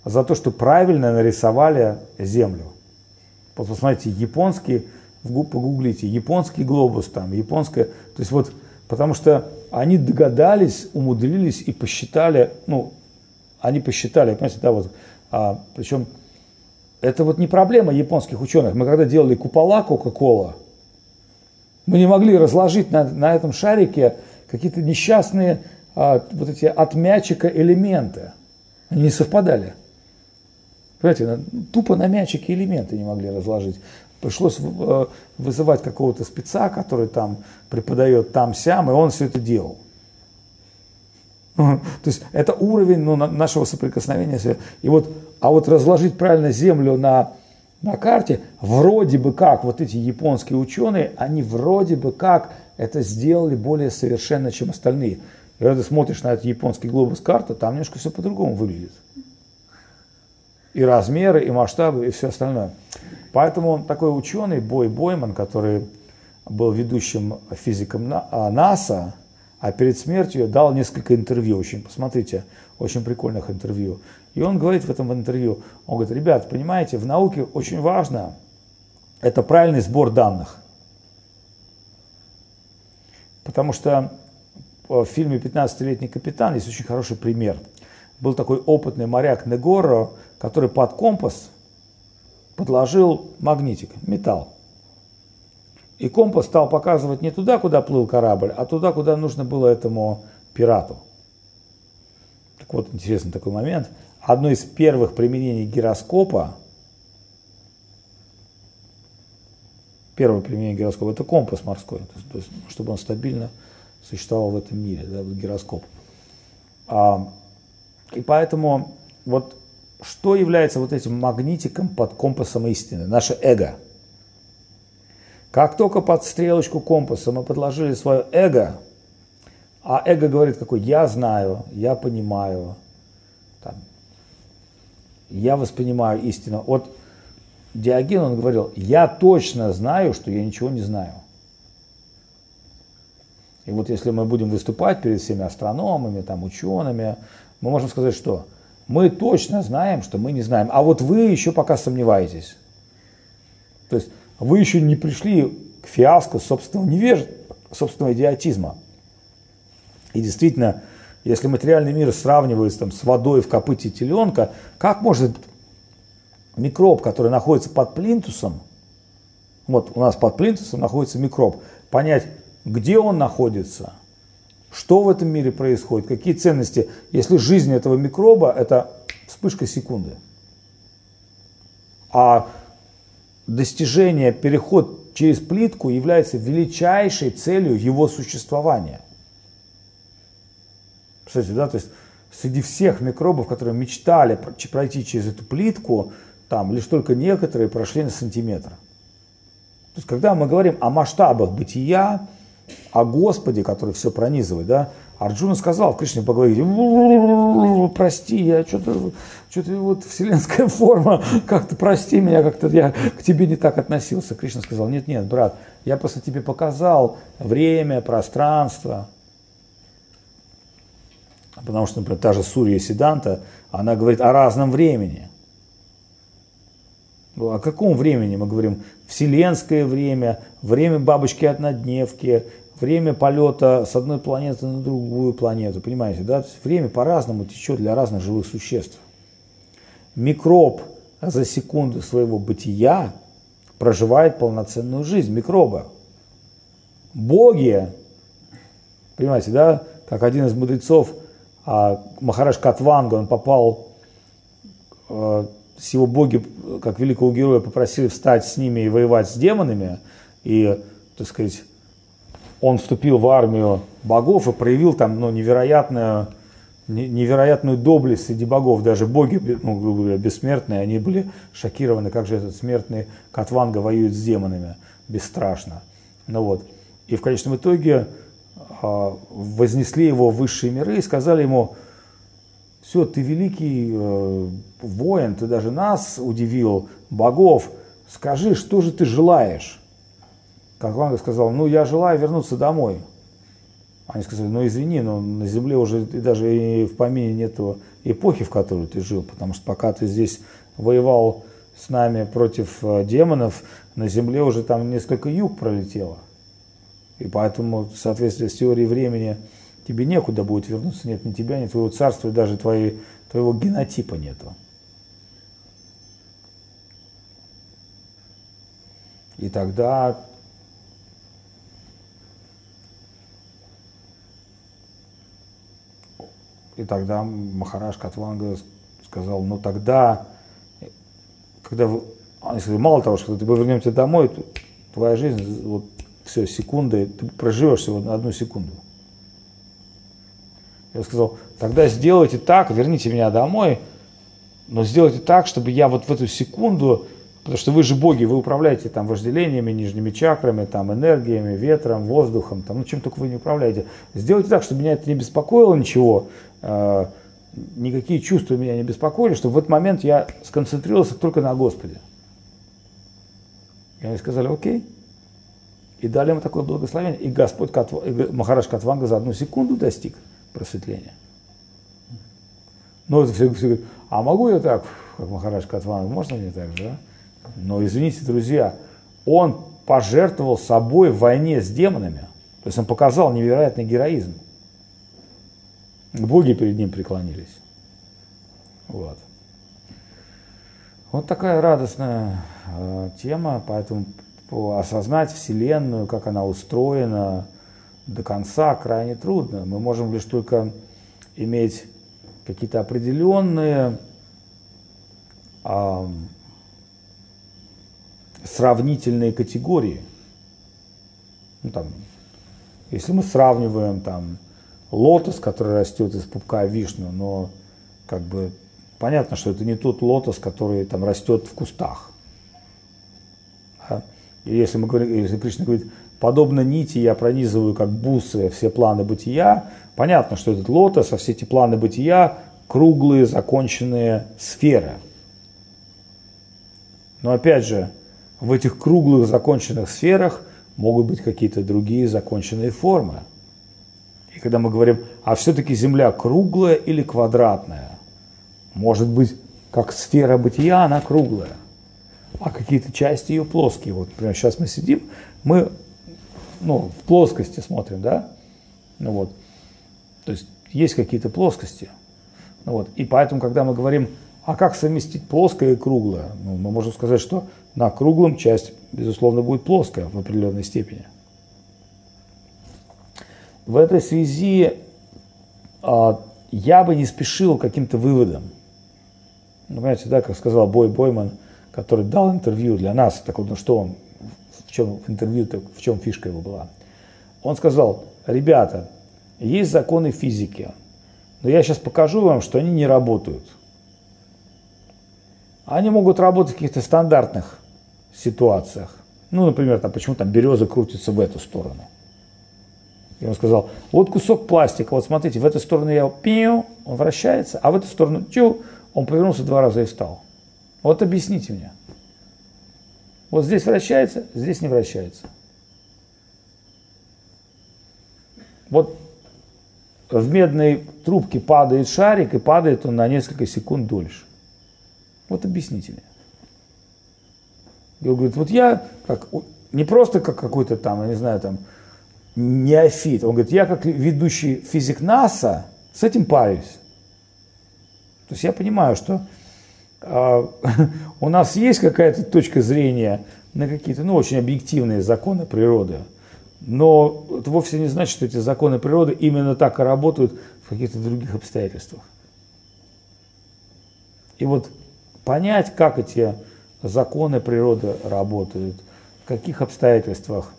за то, что правильно нарисовали Землю. Вот посмотрите, японский погуглите, японский глобус там, японская, то есть вот, потому что они догадались, умудрились и посчитали, ну, они посчитали, понимаете, да, вот, а, причем это вот не проблема японских ученых. Мы когда делали купола Кока-Кола, мы не могли разложить на, на этом шарике какие-то несчастные а, вот эти от мячика элементы. Они не совпадали. Понимаете, тупо на мячике элементы не могли разложить. Пришлось э, вызывать какого-то спеца, который там преподает там-сям, и он все это делал. То есть это уровень ну, нашего соприкосновения. И вот, а вот разложить правильно землю на, на карте, вроде бы как, вот эти японские ученые, они вроде бы как это сделали более совершенно, чем остальные. И когда ты смотришь на этот японский глобус карта, там немножко все по-другому выглядит. И размеры, и масштабы, и все остальное. Поэтому такой ученый Бой Бойман, который был ведущим физиком а, НАСА, а перед смертью дал несколько интервью, очень, посмотрите, очень прикольных интервью. И он говорит в этом интервью, он говорит, ребят, понимаете, в науке очень важно, это правильный сбор данных. Потому что в фильме «15-летний капитан» есть очень хороший пример. Был такой опытный моряк Негоро, который под компас подложил магнитик, металл. И компас стал показывать не туда, куда плыл корабль, а туда, куда нужно было этому пирату. Так вот, интересный такой момент. Одно из первых применений гироскопа, первое применение гироскопа, это компас морской, то есть, то есть чтобы он стабильно существовал в этом мире, да, гироскоп. А, и поэтому вот что является вот этим магнитиком под компасом истины? Наше эго. Как только под стрелочку компаса мы подложили свое эго, а эго говорит какой «я знаю», «я понимаю», там, «я воспринимаю истину». Вот Диоген, он говорил «я точно знаю, что я ничего не знаю». И вот если мы будем выступать перед всеми астрономами, там, учеными, мы можем сказать, что – мы точно знаем, что мы не знаем. А вот вы еще пока сомневаетесь. То есть вы еще не пришли к фиаско собственного невежества, собственного идиотизма. И действительно, если материальный мир сравнивается там, с водой в копыте теленка, как может микроб, который находится под плинтусом, вот у нас под плинтусом находится микроб, понять, где он находится – что в этом мире происходит, какие ценности, если жизнь этого микроба – это вспышка секунды. А достижение, переход через плитку является величайшей целью его существования. Кстати, да, то есть среди всех микробов, которые мечтали пройти через эту плитку, там лишь только некоторые прошли на сантиметр. То есть, когда мы говорим о масштабах бытия, о Господе, который все пронизывает, да, Арджуна сказал Кришне по голове, прости, я что-то, что-то вот вселенская [laughs] форма, как-то прости меня, как-то я к тебе не так относился. Кришна сказал, нет, нет, брат, я просто тебе показал время, пространство. Потому что, например, та же Сурья Сиданта, она говорит о разном времени. О каком времени мы говорим? Вселенское время, время бабочки однодневки, время полета с одной планеты на другую планету, понимаете, да? Время по-разному течет для разных живых существ. Микроб за секунду своего бытия проживает полноценную жизнь, микроба. Боги, понимаете, да, как один из мудрецов, а Махараш Катванга, он попал, э, с его боги, как великого героя, попросили встать с ними и воевать с демонами, и, так сказать, он вступил в армию богов и проявил там ну, невероятную, невероятную доблесть среди богов. Даже боги, ну, грубо говоря, бессмертные, они были шокированы, как же этот смертный Катванга воюет с демонами бесстрашно. Ну вот. И в конечном итоге э, вознесли его в высшие миры и сказали ему, все, ты великий э, воин, ты даже нас удивил, богов, скажи, что же ты желаешь? Как Ванга сказал, ну я желаю вернуться домой. Они сказали, ну извини, но на Земле уже даже и в помине нету эпохи, в которой ты жил, потому что пока ты здесь воевал с нами против э, демонов, на Земле уже там несколько юг пролетело. И поэтому в соответствии с теорией времени тебе некуда будет вернуться, нет ни тебя, ни твоего царства, и даже твоей, твоего генотипа нету. И тогда И тогда Махараш Катванга сказал, ну тогда, когда вы, они сказали, мало того, что ты вернемся домой, твоя жизнь, вот все, секунды, ты проживешь всего одну секунду. Я сказал, тогда сделайте так, верните меня домой, но сделайте так, чтобы я вот в эту секунду Потому что вы же боги, вы управляете там вожделениями, нижними чакрами, там энергиями, ветром, воздухом, там, ну чем только вы не управляете. Сделайте так, чтобы меня это не беспокоило ничего, э, никакие чувства меня не беспокоили, чтобы в этот момент я сконцентрировался только на Господе. И они сказали, окей. И дали ему такое благословение. И Господь Катва, и Махараш Катванга за одну секунду достиг просветления. Но все, все говорят, а могу я так, как Махараш Катванга, можно мне так же, да? Но извините, друзья, он пожертвовал собой в войне с демонами. То есть он показал невероятный героизм. Боги перед ним преклонились. Вот. Вот такая радостная э, тема, поэтому осознать Вселенную, как она устроена до конца крайне трудно. Мы можем лишь только иметь какие-то определенные э, сравнительные категории. Ну, там, если мы сравниваем там лотос, который растет из пупка вишню, но как бы понятно, что это не тот лотос, который там растет в кустах. Да? И если мы говорим, если Кришна говорит, подобно нити я пронизываю как бусы все планы бытия, понятно, что этот лотос, а все эти планы бытия круглые, законченные сферы. Но опять же, в этих круглых законченных сферах могут быть какие-то другие законченные формы. И когда мы говорим, а все-таки Земля круглая или квадратная? Может быть, как сфера бытия, она круглая, а какие-то части ее плоские. Вот, например, сейчас мы сидим, мы ну, в плоскости смотрим, да? Ну вот, то есть есть какие-то плоскости. Ну вот, и поэтому, когда мы говорим, а как совместить плоское и круглое? Ну, мы можем сказать, что на круглом часть, безусловно, будет плоская в определенной степени. В этой связи а, я бы не спешил каким-то выводом. Ну, понимаете, да, как сказал Бой Бойман, который дал интервью для нас, так вот, ну что он, в чем интервью, в чем фишка его была. Он сказал, ребята, есть законы физики, но я сейчас покажу вам, что они не работают. Они могут работать в каких-то стандартных ситуациях. Ну, например, там, почему там береза крутится в эту сторону. И он сказал, вот кусок пластика, вот смотрите, в эту сторону я пью, он вращается, а в эту сторону чу, он повернулся два раза и встал. Вот объясните мне. Вот здесь вращается, здесь не вращается. Вот в медной трубке падает шарик, и падает он на несколько секунд дольше. Вот объясните мне. И он говорит, вот я как, не просто как какой-то там, я не знаю, там, неофит. Он говорит, я как ведущий физик НАСА с этим парюсь. То есть я понимаю, что э, [laughs] у нас есть какая-то точка зрения на какие-то, ну, очень объективные законы природы, но это вовсе не значит, что эти законы природы именно так и работают в каких-то других обстоятельствах. И вот понять, как эти законы природы работают, в каких обстоятельствах,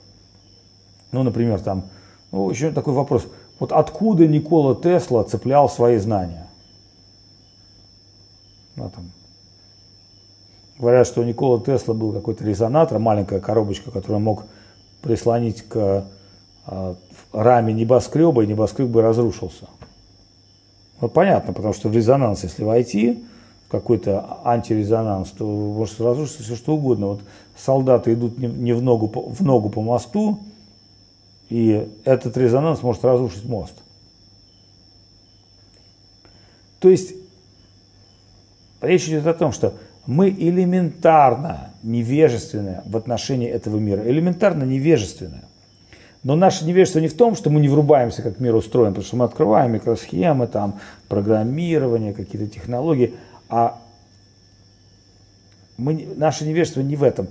ну, например, там, ну, еще такой вопрос, вот откуда Никола Тесла цеплял свои знания? Ну, там, говорят, что Никола Тесла был какой-то резонатор, маленькая коробочка, которую он мог прислонить к а, раме небоскреба, и небоскреб бы разрушился. Ну, понятно, потому что в резонанс, если войти, какой-то антирезонанс, то может разрушиться все что угодно. Вот солдаты идут не в ногу, в ногу по мосту, и этот резонанс может разрушить мост. То есть речь идет о том, что мы элементарно невежественны в отношении этого мира. Элементарно невежественны. Но наше невежество не в том, что мы не врубаемся, как мир устроен, потому что мы открываем микросхемы, там, программирование, какие-то технологии, а мы, наше невежество не в этом,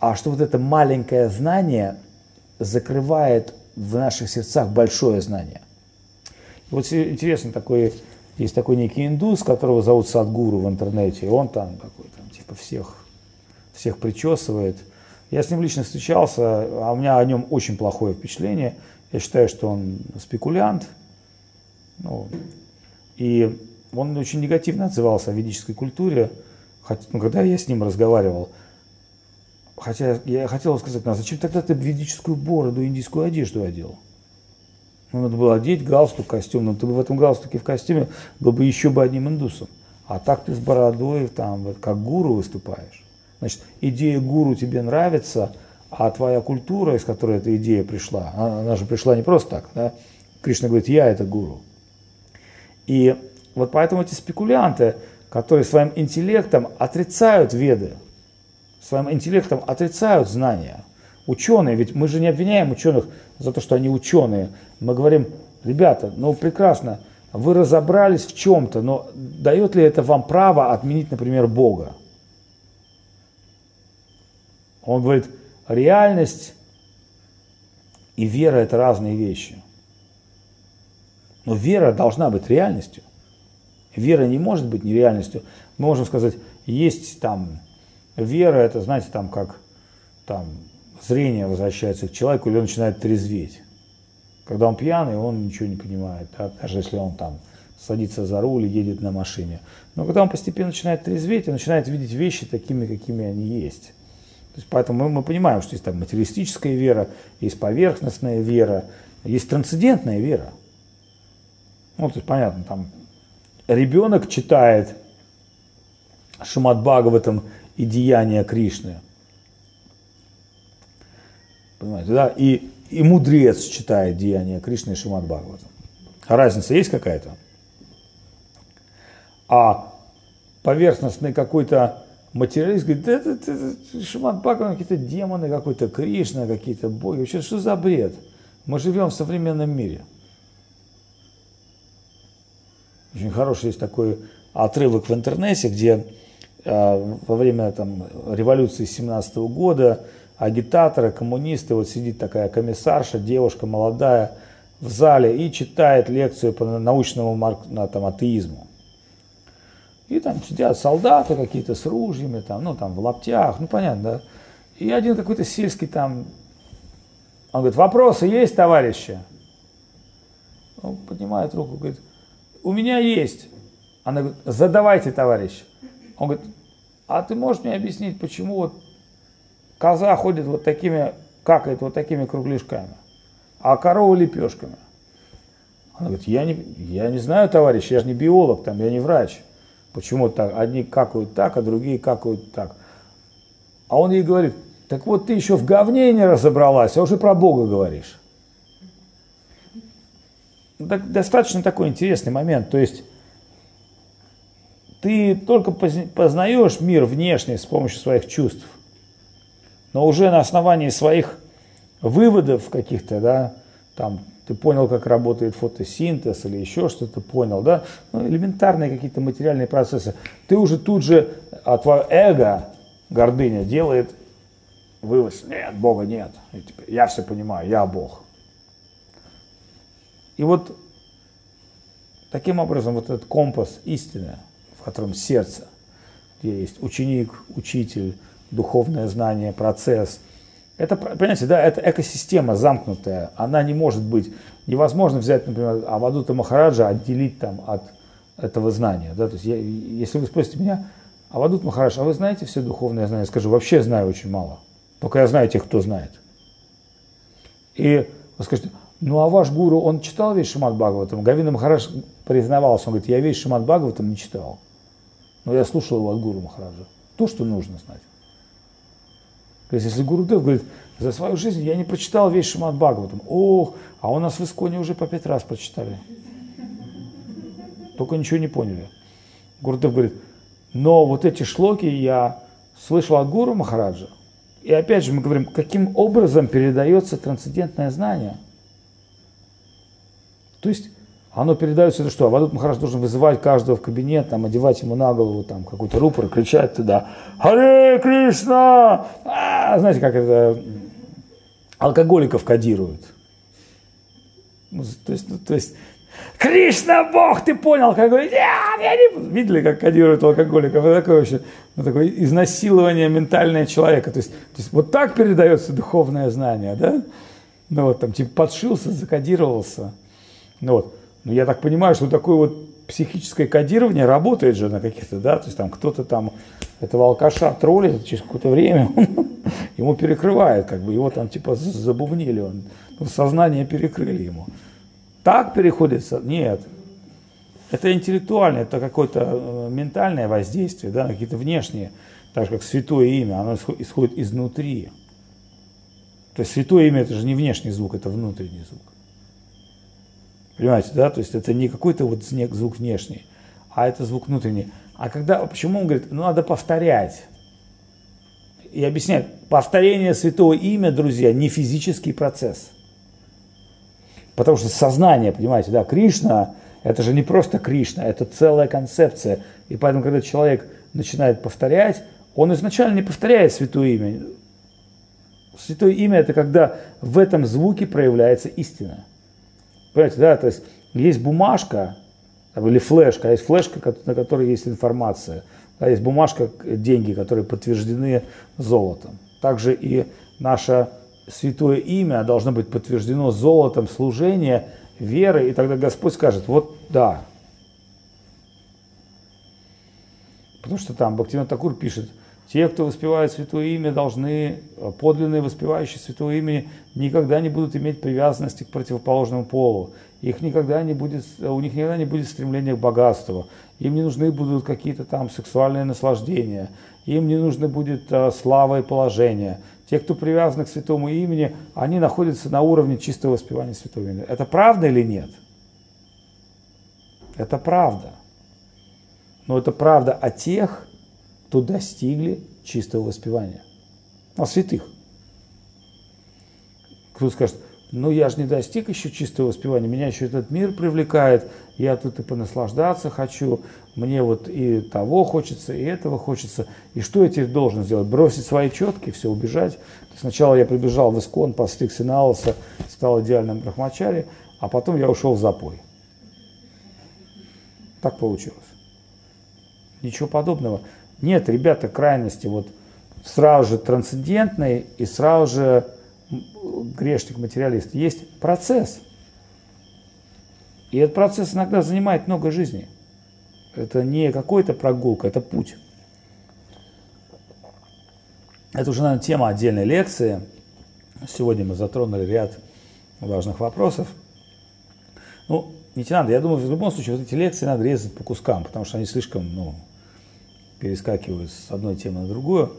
а что вот это маленькое знание закрывает в наших сердцах большое знание. Вот интересно такой есть такой некий индус, которого зовут Садгуру в интернете, и он там какой то типа всех, всех причесывает. Я с ним лично встречался, а у меня о нем очень плохое впечатление. Я считаю, что он спекулянт. Ну, и он очень негативно отзывался о ведической культуре, хотя, ну, когда я с ним разговаривал. Хотя я хотел сказать, ну, а зачем тогда ты ведическую бороду, индийскую одежду одел? Ну, надо было одеть галстук, костюм, но ты бы в этом галстуке, в костюме был бы еще бы одним индусом. А так ты с бородой, там, вот, как гуру выступаешь. Значит, идея гуру тебе нравится, а твоя культура, из которой эта идея пришла, она, она же пришла не просто так, да? Кришна говорит, я это гуру. И вот поэтому эти спекулянты, которые своим интеллектом отрицают веды, своим интеллектом отрицают знания – Ученые, ведь мы же не обвиняем ученых за то, что они ученые. Мы говорим, ребята, ну прекрасно, вы разобрались в чем-то, но дает ли это вам право отменить, например, Бога? Он говорит, реальность и вера – это разные вещи. Но вера должна быть реальностью. Вера не может быть нереальностью. Мы можем сказать, есть там вера, это, знаете, там как там зрение возвращается к человеку, или он начинает трезветь. Когда он пьяный, он ничего не понимает, да, даже если он там садится за руль и едет на машине. Но когда он постепенно начинает трезветь, он начинает видеть вещи такими, какими они есть. То есть поэтому мы, мы понимаем, что есть там материалистическая вера, есть поверхностная вера, есть трансцендентная вера. Ну, то есть понятно, там ребенок читает Шимат Бхагаватам и деяния Кришны – Понимаете, да? И, и мудрец читает деяния Кришны и Шимат Бхагавата. А разница есть какая-то? А поверхностный какой-то материалист говорит, да, это, это, это Шимат Бхагавата, какие-то демоны, какой-то Кришна, какие-то боги. Вообще, что за бред? Мы живем в современном мире. Очень хороший есть такой отрывок в интернете, где э, во время там, революции 17 года агитаторы, коммунисты, вот сидит такая комиссарша, девушка молодая в зале и читает лекцию по научному на, там, атеизму. И там сидят солдаты какие-то с ружьями, там, ну там в лаптях, ну понятно, да. И один какой-то сельский там, он говорит, вопросы есть, товарищи? Он поднимает руку, говорит, у меня есть. Она говорит, задавайте, товарищ. Он говорит, а ты можешь мне объяснить, почему вот Коза ходит вот такими, какает вот такими кругляшками. а корова лепешками. Она говорит, я не, я не знаю, товарищ, я же не биолог, там, я не врач. Почему так? Одни какают так, а другие какают так. А он ей говорит, так вот ты еще в говне не разобралась, а уже про Бога говоришь. Достаточно такой интересный момент. То есть ты только познаешь мир внешний с помощью своих чувств, но уже на основании своих выводов каких-то, да, там, ты понял, как работает фотосинтез или еще что-то понял, да, ну, элементарные какие-то материальные процессы, ты уже тут же, а твое эго, гордыня, делает вывод, нет, Бога нет, я все понимаю, я Бог. И вот таким образом вот этот компас истины – в котором сердце, где есть ученик, учитель, духовное знание, процесс. Это, понимаете, да, это экосистема замкнутая, она не может быть, невозможно взять, например, Авадута Махараджа отделить там от этого знания. Да? То есть я, если вы спросите меня, Авадут Махарадж, а вы знаете все духовное знание? Я скажу, вообще знаю очень мало. Только я знаю тех, кто знает. И вы скажете, ну а ваш гуру, он читал весь Шимат Бхагаватам? Гавина Махарадж признавался, он говорит, я весь Шимат Бхагаватам не читал. Но я слушал его от Гуру Махараджа. То, что нужно знать. То есть, если Гурудев говорит, за свою жизнь я не прочитал весь Шимат Бхагаватам. Ох, а у нас в Исконе уже по пять раз прочитали. Только ничего не поняли. Гурудев говорит, но вот эти шлоки я слышал от Гуру Махараджа. И опять же мы говорим, каким образом передается трансцендентное знание. То есть оно передается, это что, Авадут Махараш должен вызывать каждого в кабинет, там, одевать ему на голову там, какой-то рупор, кричать туда «Харе Кришна!» а, Знаете, как это алкоголиков кодируют. Ну, то, есть, ну, то есть Кришна Бог, ты понял, как я, я не... Видели, как кодируют алкоголиков? Это такое вообще, ну, такое изнасилование ментального человека. То есть, то есть вот так передается духовное знание, да? Ну вот там типа подшился, закодировался. Ну вот. Ну, я так понимаю, что такое вот психическое кодирование работает же на каких-то, да, то есть там кто-то там этого алкаша троллит через какое-то время, [laughs] ему перекрывает, как бы его там типа забубнили, он, ну, сознание перекрыли ему. Так переходится? Нет. Это интеллектуальное, это какое-то э, ментальное воздействие, да, какие-то внешние, так же как святое имя, оно исходит изнутри. То есть святое имя это же не внешний звук, это внутренний звук. Понимаете, да? То есть это не какой-то вот звук внешний, а это звук внутренний. А когда, почему он говорит, ну надо повторять. И объясняет, повторение святого имя, друзья, не физический процесс. Потому что сознание, понимаете, да, Кришна, это же не просто Кришна, это целая концепция. И поэтому, когда человек начинает повторять, он изначально не повторяет святое имя. Святое имя это когда в этом звуке проявляется истина. Понимаете, да, то есть есть бумажка или флешка, есть флешка, на которой есть информация. А есть бумажка, деньги, которые подтверждены золотом. Также и наше святое имя должно быть подтверждено золотом служения, веры, и тогда Господь скажет, вот да. Потому что там Бхактивинат Такур пишет – те, кто воспевает Святое Имя, должны, э, подлинные воспевающие Святое Имя, никогда не будут иметь привязанности к противоположному полу. Их никогда не будет, у них никогда не будет стремления к богатству. Им не нужны будут какие-то там сексуальные наслаждения. Им не нужно будет а, слава и положение. Те, кто привязаны к святому имени, они находятся на уровне чистого воспевания святого имени. Это правда или нет? Это правда. Но это правда о тех, то достигли чистого воспевания. А святых. Кто-то скажет, ну я же не достиг еще чистого воспевания, меня еще этот мир привлекает, я тут и понаслаждаться хочу, мне вот и того хочется, и этого хочется. И что я теперь должен сделать? Бросить свои четки, все, убежать? Сначала я прибежал в Искон, постригся на лысо, стал идеальным брахмачари, а потом я ушел в запой. Так получилось. Ничего подобного. Нет, ребята, крайности. Вот сразу же трансцендентный и сразу же грешник-материалист. Есть процесс. И этот процесс иногда занимает много жизни. Это не какой-то прогулка, это путь. Это уже, наверное, тема отдельной лекции. Сегодня мы затронули ряд важных вопросов. Ну, не надо, я думаю, в любом случае вот эти лекции надо резать по кускам, потому что они слишком, ну, перескакивают с одной темы на другую.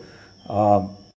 А